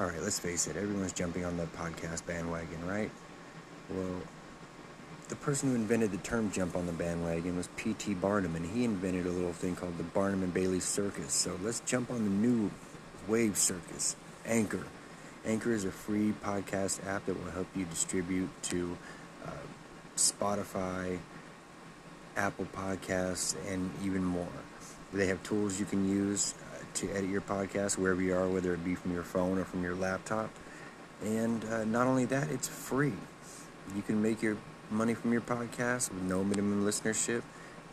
all right, let's face it, everyone's jumping on the podcast bandwagon, right? Well, the person who invented the term jump on the bandwagon was P.T. Barnum, and he invented a little thing called the Barnum and Bailey Circus. So let's jump on the new wave circus, Anchor. Anchor is a free podcast app that will help you distribute to uh, Spotify, Apple Podcasts, and even more. They have tools you can use to edit your podcast wherever you are, whether it be from your phone or from your laptop. And uh, not only that, it's free. You can make your money from your podcast with no minimum listenership.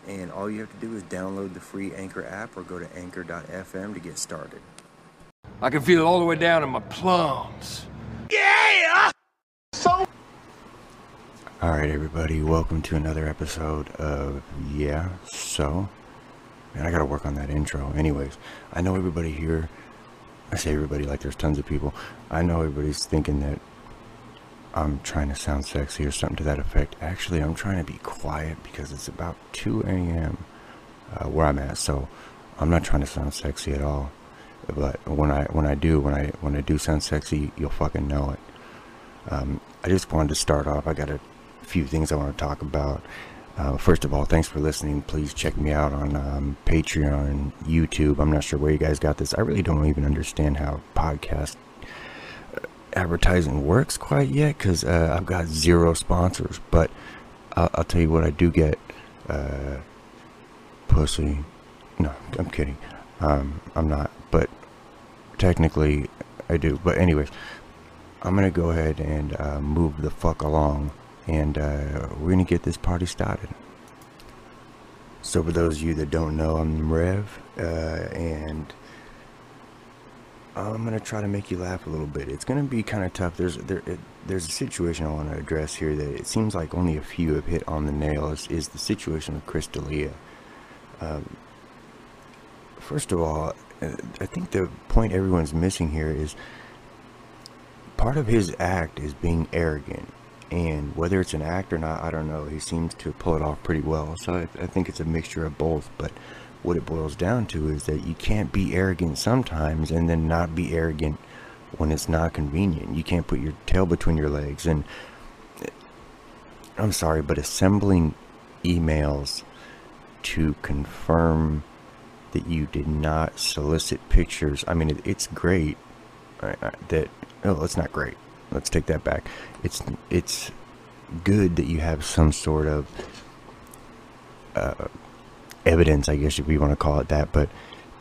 And all you have to do is download the free Anchor app or go to anchor.fm to get started. I can feel it all the way down in my plums. Yeah! So. All right, everybody, welcome to another episode of Yeah, So. Man, I gotta work on that intro. Anyways, I know everybody here, I say everybody like there's tons of people. I know everybody's thinking that I'm trying to sound sexy or something to that effect. Actually, I'm trying to be quiet because it's about 2 a.m. Uh, where I'm at. So I'm not trying to sound sexy at all. But when I when I do when I when I do sound sexy, you'll fucking know it. Um, I just wanted to start off. I got a few things I want to talk about. Uh, first of all, thanks for listening. Please check me out on um, Patreon, YouTube. I'm not sure where you guys got this. I really don't even understand how podcast uh, advertising works quite yet because uh, I've got zero sponsors. But I'll, I'll, tell you what I do get. Uh, pussy. No, I'm kidding. Um, I'm not. But technically, I do. But anyways, I'm going to go ahead and uh, move the fuck along and uh, we're gonna get this party started. So for those of you that don't know, I'm Rev, uh, and I'm gonna try to make you laugh a little bit. It's gonna be kind of tough. There's there it, there's a situation I want to address here that it seems like only a few have hit on the nail. Is, is the situation with Chris D'Elia. Um, first of all, uh, I think the point everyone's missing here is part of his act is being arrogant and whether it's an act or not, I don't know. He seems to pull it off pretty well. So I, I, think it's a mixture of both. But what it boils down to is that you can't be arrogant sometimes and then not be arrogant when it's not convenient. You can't put your tail between your legs. And I'm sorry, but assembling emails to confirm that you did not solicit pictures. I mean, it, it's great uh, that. Oh, it's not great let's take that back. It's it's good that you have some sort of uh, evidence, I guess if we want to call it that. But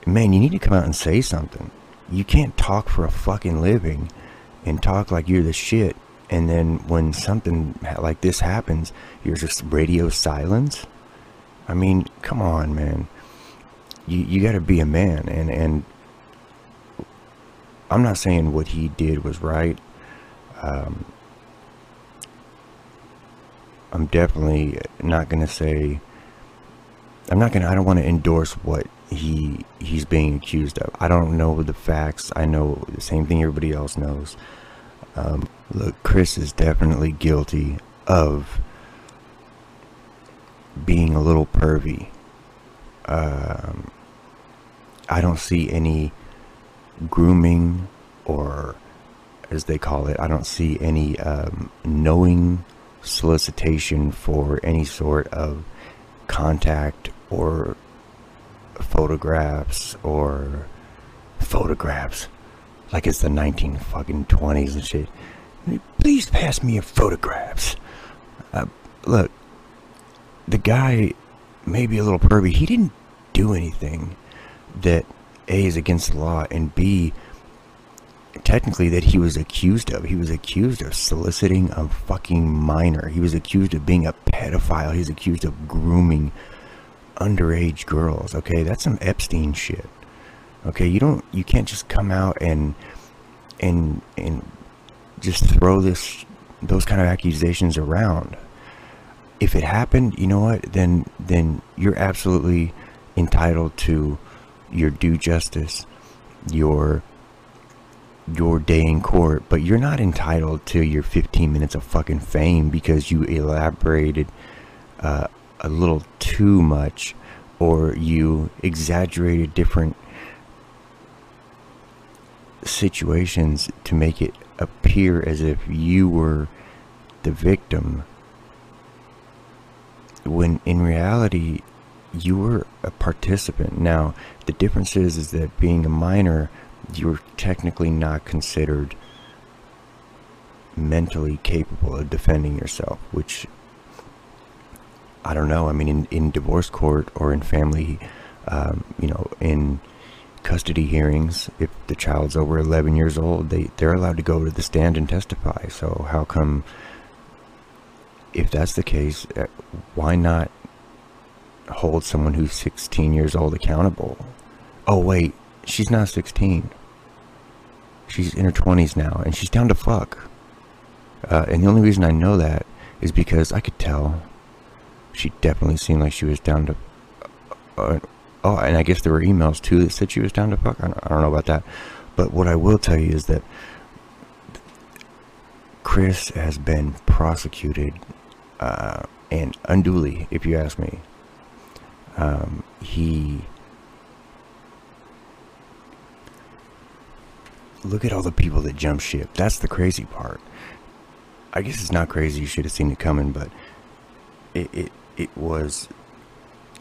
man, you need to come out and say something. You can't talk for a fucking living and talk like you're the shit. And then when something like this happens, you're just radio silence. I mean, come on, man. You you got to be a man, and and I'm not saying what he did was right um, I'm definitely not going to say I'm not going to I don't want to endorse what he he's being accused of. I don't know the facts. I know the same thing everybody else knows. Um, look, Chris is definitely guilty of being a little pervy. Um, I don't see any grooming or as they call it. I don't see any um, knowing solicitation for any sort of contact or photographs or photographs. Like it's the 19 fucking 20s and shit. Please pass me your photographs. Uh, look the guy may be a little pervy. He didn't do anything that a is against the law and b technically that he was accused of. He was accused of soliciting a fucking minor. He was accused of being a pedophile. He's accused of grooming underage girls. Okay, that's some Epstein shit. Okay, you don't you can't just come out and and and just throw this those kind of accusations around. If it happened, you know what? Then then you're absolutely entitled to your due justice, your your day in court, but you're not entitled to your 15 minutes of fucking fame because you elaborated uh, a little too much or you exaggerated different situations to make it appear as if you were the victim when in reality you were a participant. Now the difference is is that being a minor you're technically not considered mentally capable of defending yourself which i don't know i mean in, in divorce court or in family um, you know in custody hearings, if the child's over 11 years old, they, they're allowed to go to the stand and testify. So how come, if that's the case, uh, why not hold someone who's 16 years old accountable? Oh, wait, she's not 16. She's in her 20s now, and she's down to fuck. Uh, and the only reason I know that is because I could tell she definitely seemed like she was down to uh, Oh, and I guess there were emails too that said she was down to fuck. I don't, I don't know about that. But what I will tell you is that Chris has been prosecuted uh, and unduly, if you ask me. Um, he. Look at all the people that jump ship. That's the crazy part. I guess it's not crazy. You should have seen it coming, but it, it, it was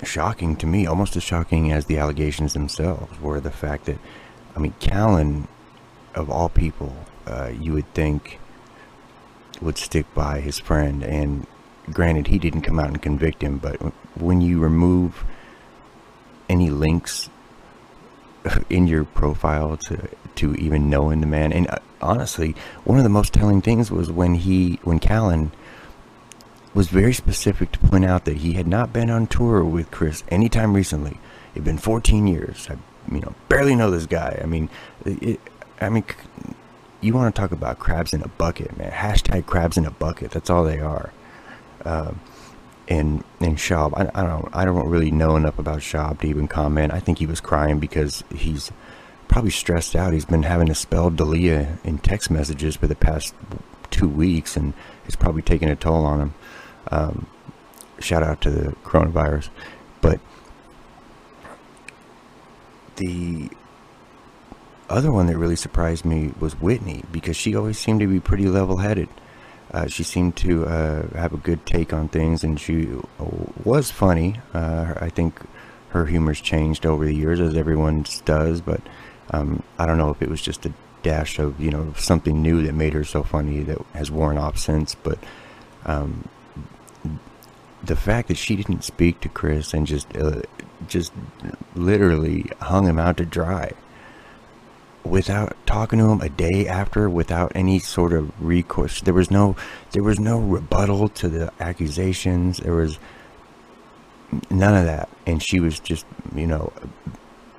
shocking to me, almost as shocking as the allegations themselves, were the fact that, I mean, Callen, of all people, uh, you would think would stick by his friend. And granted, he didn't come out and convict him, but when you remove any links in your profile to to even knowing the man, and uh, honestly, one of the most telling things was when he when Callen was very specific to point out that he had not been on tour with Chris anytime recently. It'd been 14 years. I, you know, barely know this guy. I mean, it, I mean, you want to talk about crabs in a bucket, man? Hashtag crabs in a bucket. That's all they are. Um, and and Schaub, I, I don't I don't really know enough about Schaub to even comment. I think he was crying because he's probably stressed out. He's been having to spell D'Elia in text messages for the past two weeks, and it's probably taking a toll on him. Um, shout out to the coronavirus. But the other one that really surprised me was Whitney because she always seemed to be pretty level headed. Uh, she seemed to uh, have a good take on things and she was funny. Uh, I think her humor's changed over the years as everyone's does, but um, I don't know if it was just a dash of, you know, something new that made her so funny that has worn off since, but um, the fact that she didn't speak to Chris and just uh, just literally hung him out to dry without talking to him a day after without any sort of recourse there was no there was no rebuttal to the accusations there was none of that. And she was just you know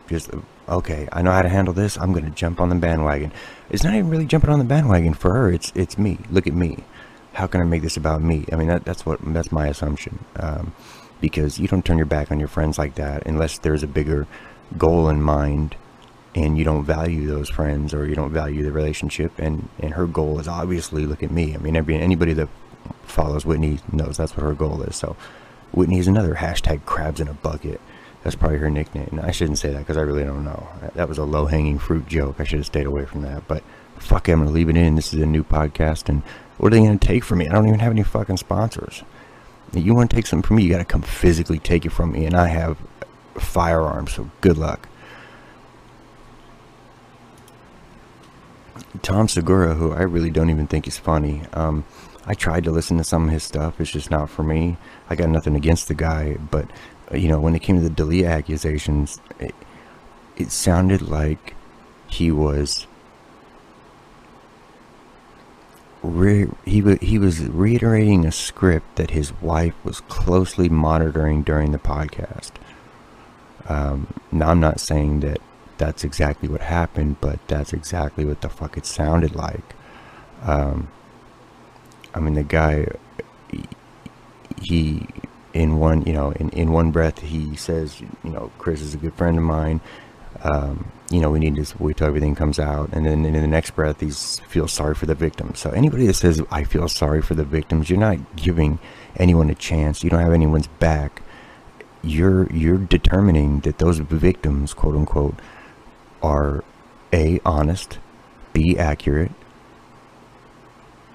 just okay i know how to handle this. I'm going to jump on the bandwagon. It's not even really jumping on the bandwagon for her. It's it's me. Look at me. How can I make this about me? I mean, that, that's what that's my assumption. Um, because you don't turn your back on your friends like that unless there's a bigger goal in mind and you don't value those friends or you don't value the relationship. And and her goal is obviously look at me. I mean every, anybody that follows whitney knows that's what her goal is. So whitney is another hashtag crabs in a bucket that's probably her nickname i shouldn't say that because i really don't know that was a low-hanging fruit joke i should have stayed away from that but fuck it, i'm gonna leave it in this is a new podcast and what are they going to take from me? I don't even have any fucking sponsors. If You want to take something from me, you got to come physically take it from me. And I have firearms, so good luck. Tom Segura, who I really don't even think is funny. Um, I tried to listen to some of his stuff. It's just not for me. I got nothing against the guy, but you know, when it came to the D'Elia accusations, it, it sounded like he was re- he, w- he was reiterating a script that his wife was closely monitoring during the podcast. Um, now, I'm not saying that that's exactly what happened, but that's exactly what the fuck it sounded like. Um, I mean, the guy, he, in one, you know, in, in one breath, he says, you know, Chris is a good friend of mine. Um, you know, we need to wait till everything comes out. And then in the next breath, he feels sorry for the victims. So anybody that says, I feel sorry for the victims, you're not giving anyone a chance. You don't have anyone's back. You're, you're determining that those victims, quote unquote, are A, honest, B accurate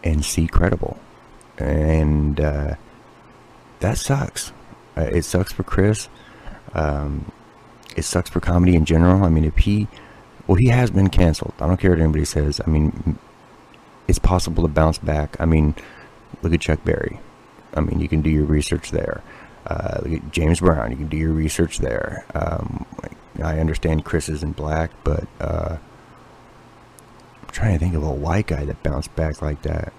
and C credible. And uh, that sucks. Uh, it sucks for Chris. Um, it sucks for comedy in general. I mean, if he, well, he has been canceled. I don't care what anybody says. I mean, it's possible to bounce back. I mean, look at Chuck Berry. I mean, you can do your research there. Uh, look at James Brown. You can do your research there. Um, I understand Chris is in black, but uh, I'm trying to think of a white guy that bounced back like that.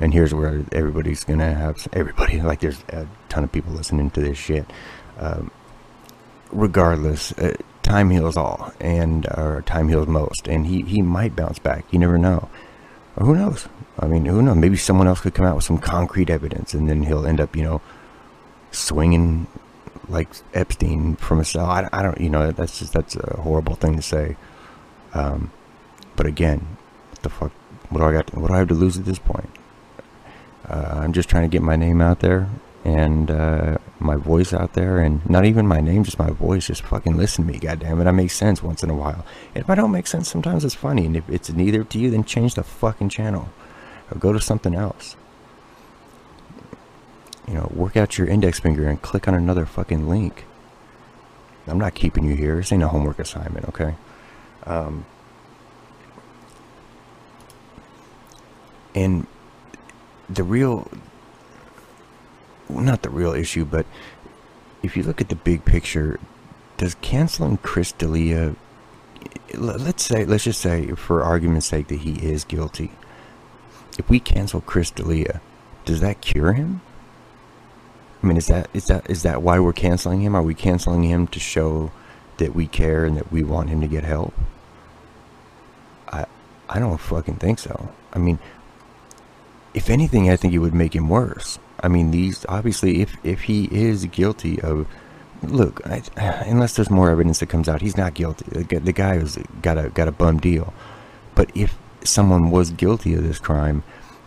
And here's where everybody's gonna have everybody like there's a ton of people listening to this shit. Um, regardless, uh, time heals all, and or time heals most, and he he might bounce back. You never know. Or who knows? I mean, who knows? Maybe someone else could come out with some concrete evidence, and then he'll end up, you know, swinging like Epstein from a cell. I, I don't, you know, that's just that's a horrible thing to say. Um, but again, what the fuck? What do I got? What do I have to lose at this point? Uh, I'm just trying to get my name out there and uh, my voice out there, and not even my name, just my voice. Just fucking listen to me, goddamn it. I make sense once in a while. And if I don't make sense, sometimes it's funny. And if it's neither to you, then change the fucking channel or go to something else. You know, work out your index finger and click on another fucking link. I'm not keeping you here. This ain't a homework assignment, okay? Um, and the real not the real issue but if you look at the big picture does canceling chris d'elia let's say let's just say for argument's sake that he is guilty if we cancel chris d'elia does that cure him? I mean is that is that is that why we're canceling him? Are we canceling him to show that we care and that we want him to get help? I i don't fucking think so. I mean if anything, I think it would make him worse. I mean, these obviously, if if he is guilty of, look, I, unless there's more evidence that comes out, he's not guilty. The, guy has got a got a bum deal. But if someone was guilty of this crime,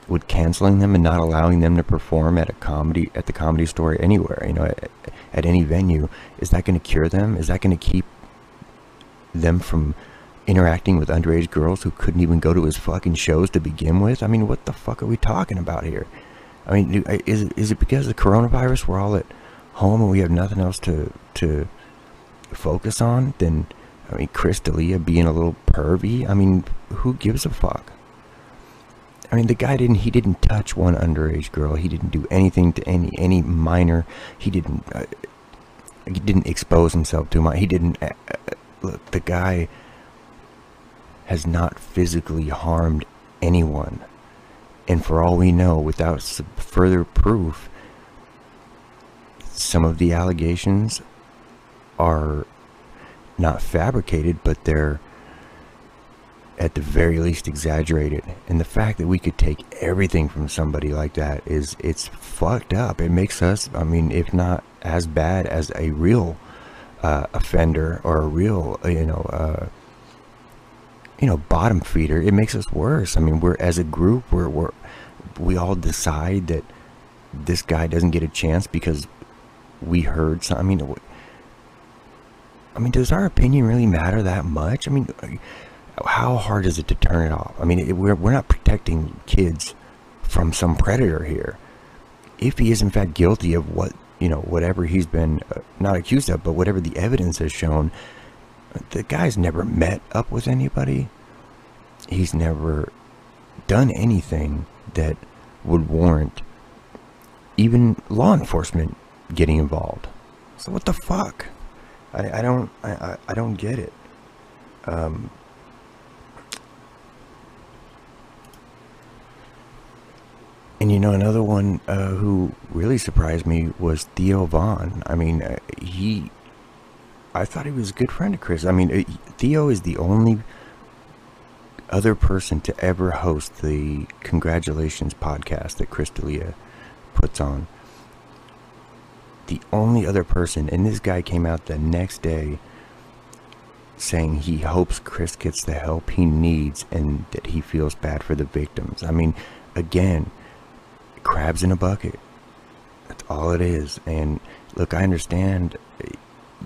would canceling them and not allowing them to perform at a comedy at the comedy store anywhere, you know, at, at any venue, is that going to cure them? Is that going to keep them from interacting with underage girls who couldn't even go to his fucking shows to begin with? I mean, what the fuck are we talking about here? I mean, is it, is it because of the coronavirus we're all at home and we have nothing else to to focus on? Then, I mean, Chris D'Elia being a little pervy. I mean, who gives a fuck? I mean, the guy didn't. He didn't touch one underage girl. He didn't do anything to any any minor. He didn't. Uh, he didn't expose himself too much. He didn't. Uh, uh look, the guy has not physically harmed anyone. And for all we know, without further proof, some of the allegations are not fabricated, but they're at the very least exaggerated. And the fact that we could take everything from somebody like that is, it's fucked up. It makes us, I mean, if not as bad as a real uh, offender or a real, you know, uh, you know, bottom feeder, it makes us worse. I mean, we're as a group, we're, we're we all decide that this guy doesn't get a chance because we heard some. I mean, I mean, does our opinion really matter that much? I mean, how hard is it to turn it off? I mean, it, we're we're not protecting kids from some predator here. If he is in fact guilty of what you know, whatever he's been uh, not accused of, but whatever the evidence has shown, the guy's never met up with anybody. He's never done anything that would warrant even law enforcement getting involved. So what the fuck? I, I don't I, I don't get it. Um, and you know another one uh, who really surprised me was Theo Von. I mean, uh, he I thought he was a good friend of Chris. I mean, Theo is the only other person to ever host the Congratulations podcast that Chris D'Elia puts on. The only other person, and this guy came out the next day saying he hopes Chris gets the help he needs and that he feels bad for the victims. I mean, again, crabs in a bucket. That's all it is. And look, I understand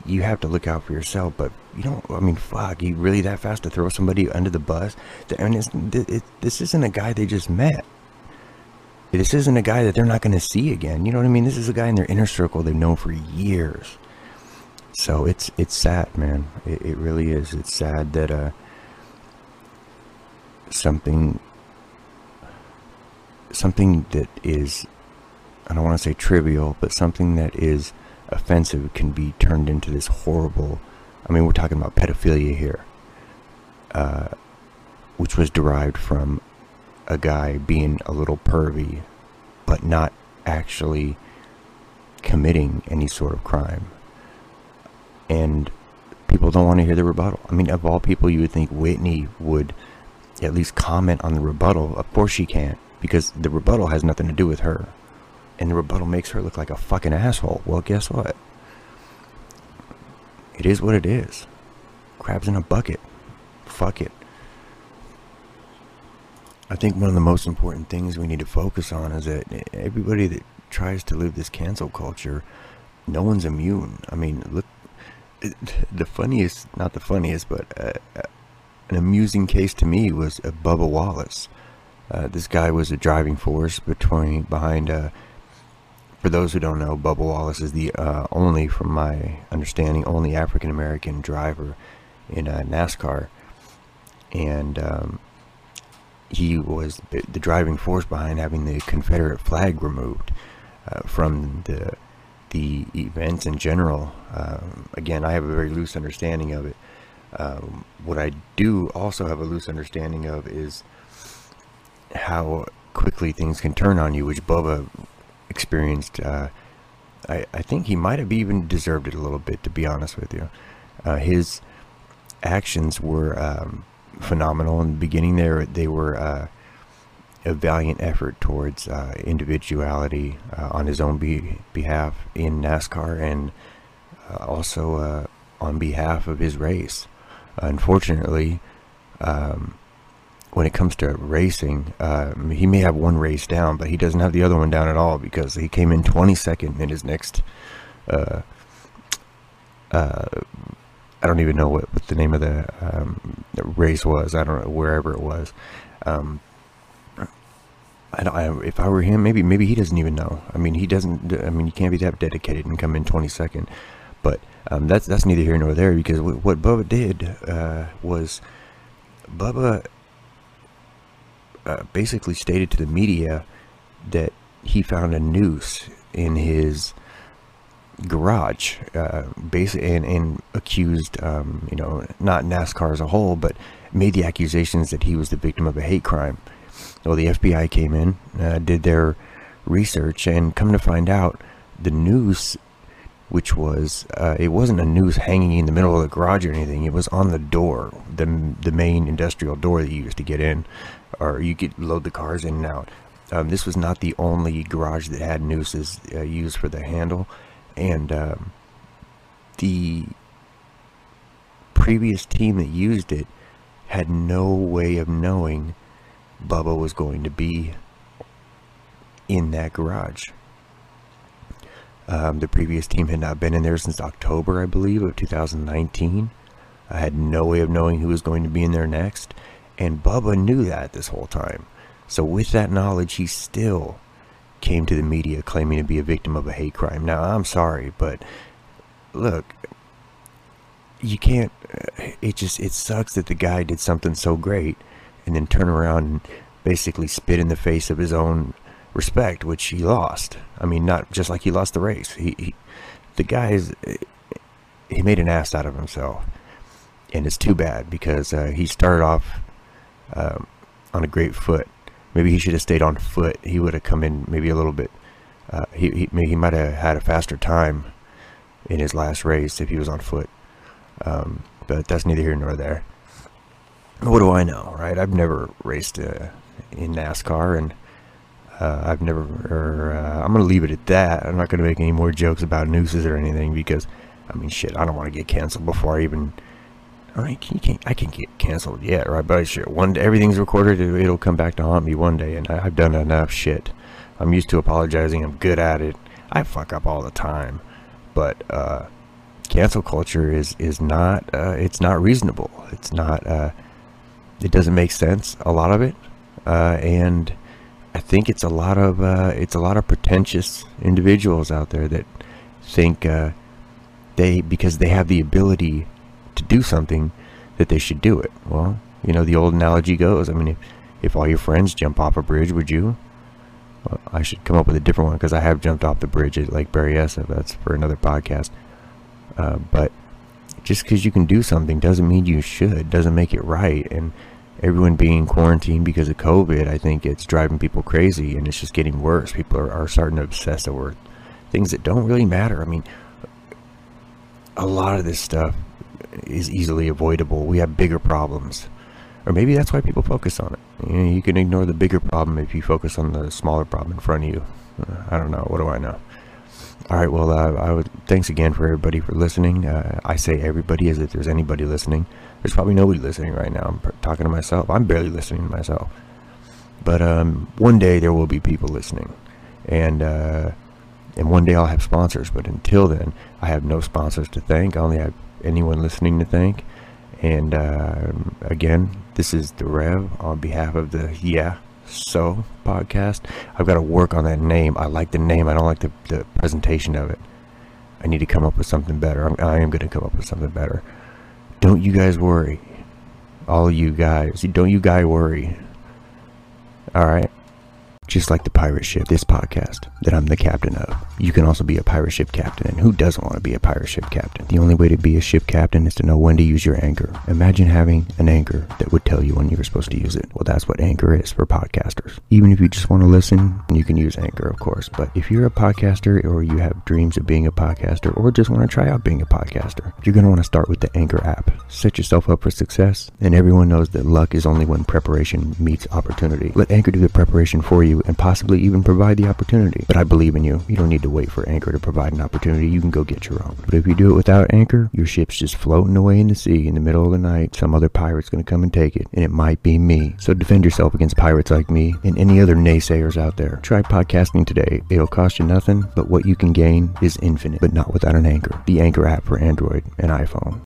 you have to look out for yourself. But you don't. I mean, fuck, you really that fast to throw somebody under the bus? Mean, it's, it, this isn't a guy they just met. This isn't a guy that they're not going to see again. You know what I mean? This is a guy in their inner circle they've known for years. So it's it's sad, man. It, it really is. It's sad that uh, something something that is I don't want to say trivial, but something that is offensive can be turned into this horrible. I mean, we're talking about pedophilia here, uh, which was derived from a guy being a little pervy, but not actually committing any sort of crime. And people don't want to hear the rebuttal. I mean, of all people, you would think Whitney would at least comment on the rebuttal. Of course she can't, because the rebuttal has nothing to do with her. And the rebuttal makes her look like a fucking asshole. Well, guess what? It is what it is. Crabs in a bucket. Fuck it. I think one of the most important things we need to focus on is that everybody that tries to live this cancel culture, no one's immune. I mean, look, the funniest, not the funniest, but uh, uh, an amusing case to me was Bubba Wallace. Uh, this guy was a driving force between behind. Uh, for those who don't know, Bubba Wallace is the uh, only, from my understanding, only African American driver in NASCAR, and um, he was the driving force behind having the Confederate flag removed uh, from the the events in general. Um, again, I have a very loose understanding of it. Um, what I do also have a loose understanding of is how quickly things can turn on you, which Bubba experienced. Uh, I, I think he might have even deserved it a little bit, to be honest with you. Uh, his actions were um, phenomenal in the beginning. There, they were uh, a valiant effort towards uh, individuality uh, on his own be- behalf in NASCAR and uh, also on behalf of his race. Unfortunately, um, when it comes to racing, um, he may have one race down, but he doesn't have the other one down at all because he came in 22nd in his next uh, uh, I don't even know what, what the name of the, um, the, race was. I don't know wherever it was. Um, I, I, if I were him, maybe maybe he doesn't even know. I mean, he doesn't. I mean, you can't be that dedicated and come in 22nd. But um, that's that's neither here nor there because what Bubba did uh, was Bubba uh, basically stated to the media that he found a noose in his garage, uh, basically, and, and accused, um, you know, not NASCAR as a whole, but made the accusations that he was the victim of a hate crime. Well, the FBI came in, uh, did their research, and come to find out, the noose, which was, uh, it wasn't a noose hanging in the middle of the garage or anything. It was on the door, the the main industrial door that you used to get in, or you could load the cars in and out. Um, this was not the only garage that had nooses uh, used for the handle and um, the previous team that used it had no way of knowing Bubba was going to be in that garage. Um, the previous team had not been in there since October, I believe, of 2019. I had no way of knowing who was going to be in there next, and Bubba knew that this whole time. So, with that knowledge, he still came to the media claiming to be a victim of a hate crime. Now, I'm sorry, but look, you can't. It just it sucks that the guy did something so great and then turn around and basically spit in the face of his own respect, which he lost. I mean, not just like he lost the race. He, he the guy is he made an ass out of himself, and it's too bad because uh, he started off um, on a great foot maybe he should have stayed on foot. He would have come in maybe a little bit. Uh, he he, he might have had a faster time in his last race if he was on foot. Um, but that's neither here nor there. What do I know, right? I've never raced uh, in NASCAR, and uh, I've never. Or, uh, I'm gonna leave it at that. I'm not gonna make any more jokes about nooses or anything because, I mean, shit. I don't want to get canceled before I even all right, you can't, I can't get canceled yet, right? But shit, one day, everything's recorded. It'll come back to haunt me one day, and I've done enough shit. I'm used to apologizing. I'm good at it. I fuck up all the time, but uh, cancel culture is is not uh, it's not reasonable. It's not uh, it doesn't make sense. A lot of it, uh, and I think it's a lot of uh, it's a lot of pretentious individuals out there that think uh, they because they have the ability to do something that they should do it. Well, you know the old analogy goes. I mean, if, if all your friends jump off a bridge, would you? Well, I should come up with a different one because I have jumped off the bridge at Lake Berryessa. That's for another podcast. Uh, but just because you can do something doesn't mean you should. Doesn't make it right. And everyone being quarantined because of COVID, I think it's driving people crazy, and it's just getting worse. People are, are starting to obsess over things that don't really matter. I mean, a lot of this stuff is easily avoidable. We have bigger problems. Or maybe that's why people focus on it. You, know, you can ignore the bigger problem if you focus on the smaller problem in front of you. Uh, I don't know. What do I know? All right. Well, uh, I would. Thanks again for everybody for listening. Uh, I say everybody as if there's anybody listening. There's probably nobody listening right now. Talking to myself. I'm barely listening to myself. But um, one day there will be people listening, and uh, and one day I'll have sponsors. But until then, I have no sponsors to thank. I only have anyone listening to thank. And uh, again, this is the Rev on behalf of the Yeah So podcast. I've got to work on that name. I like the name. I don't like the, the presentation of it. I need to come up with something better. I'm, I am going to come up with something better. Don't you guys worry. All you guys. Don't you guy worry. All right just like the pirate ship, this podcast that I'm the captain of. You can also be a pirate ship captain, and who doesn't want to be a pirate ship captain? The only way to be a ship captain is to know when to use your anchor. Imagine having an anchor that would tell you when you were supposed to use it. Well, that's what anchor is for podcasters. Even if you just want to listen, you can use anchor, of course. But if you're a podcaster or you have dreams of being a podcaster or just want to try out being a podcaster, you're going to want to start with the Anchor app. Set yourself up for success, and everyone knows that luck is only when preparation meets opportunity. Let Anchor do the preparation for you and possibly even provide the opportunity. But I believe in you. You don't need to wait for Anchor to provide an opportunity. You can go get your own. But if you do it without Anchor, your ship's just floating away in the sea in the middle of the night. Some other pirate's going to come and take it, and it might be me. So defend yourself against pirates like me and any other naysayers out there. Try podcasting today. It'll cost you nothing, but what you can gain is infinite, but not without an Anchor. The Anchor app for Android and iPhone.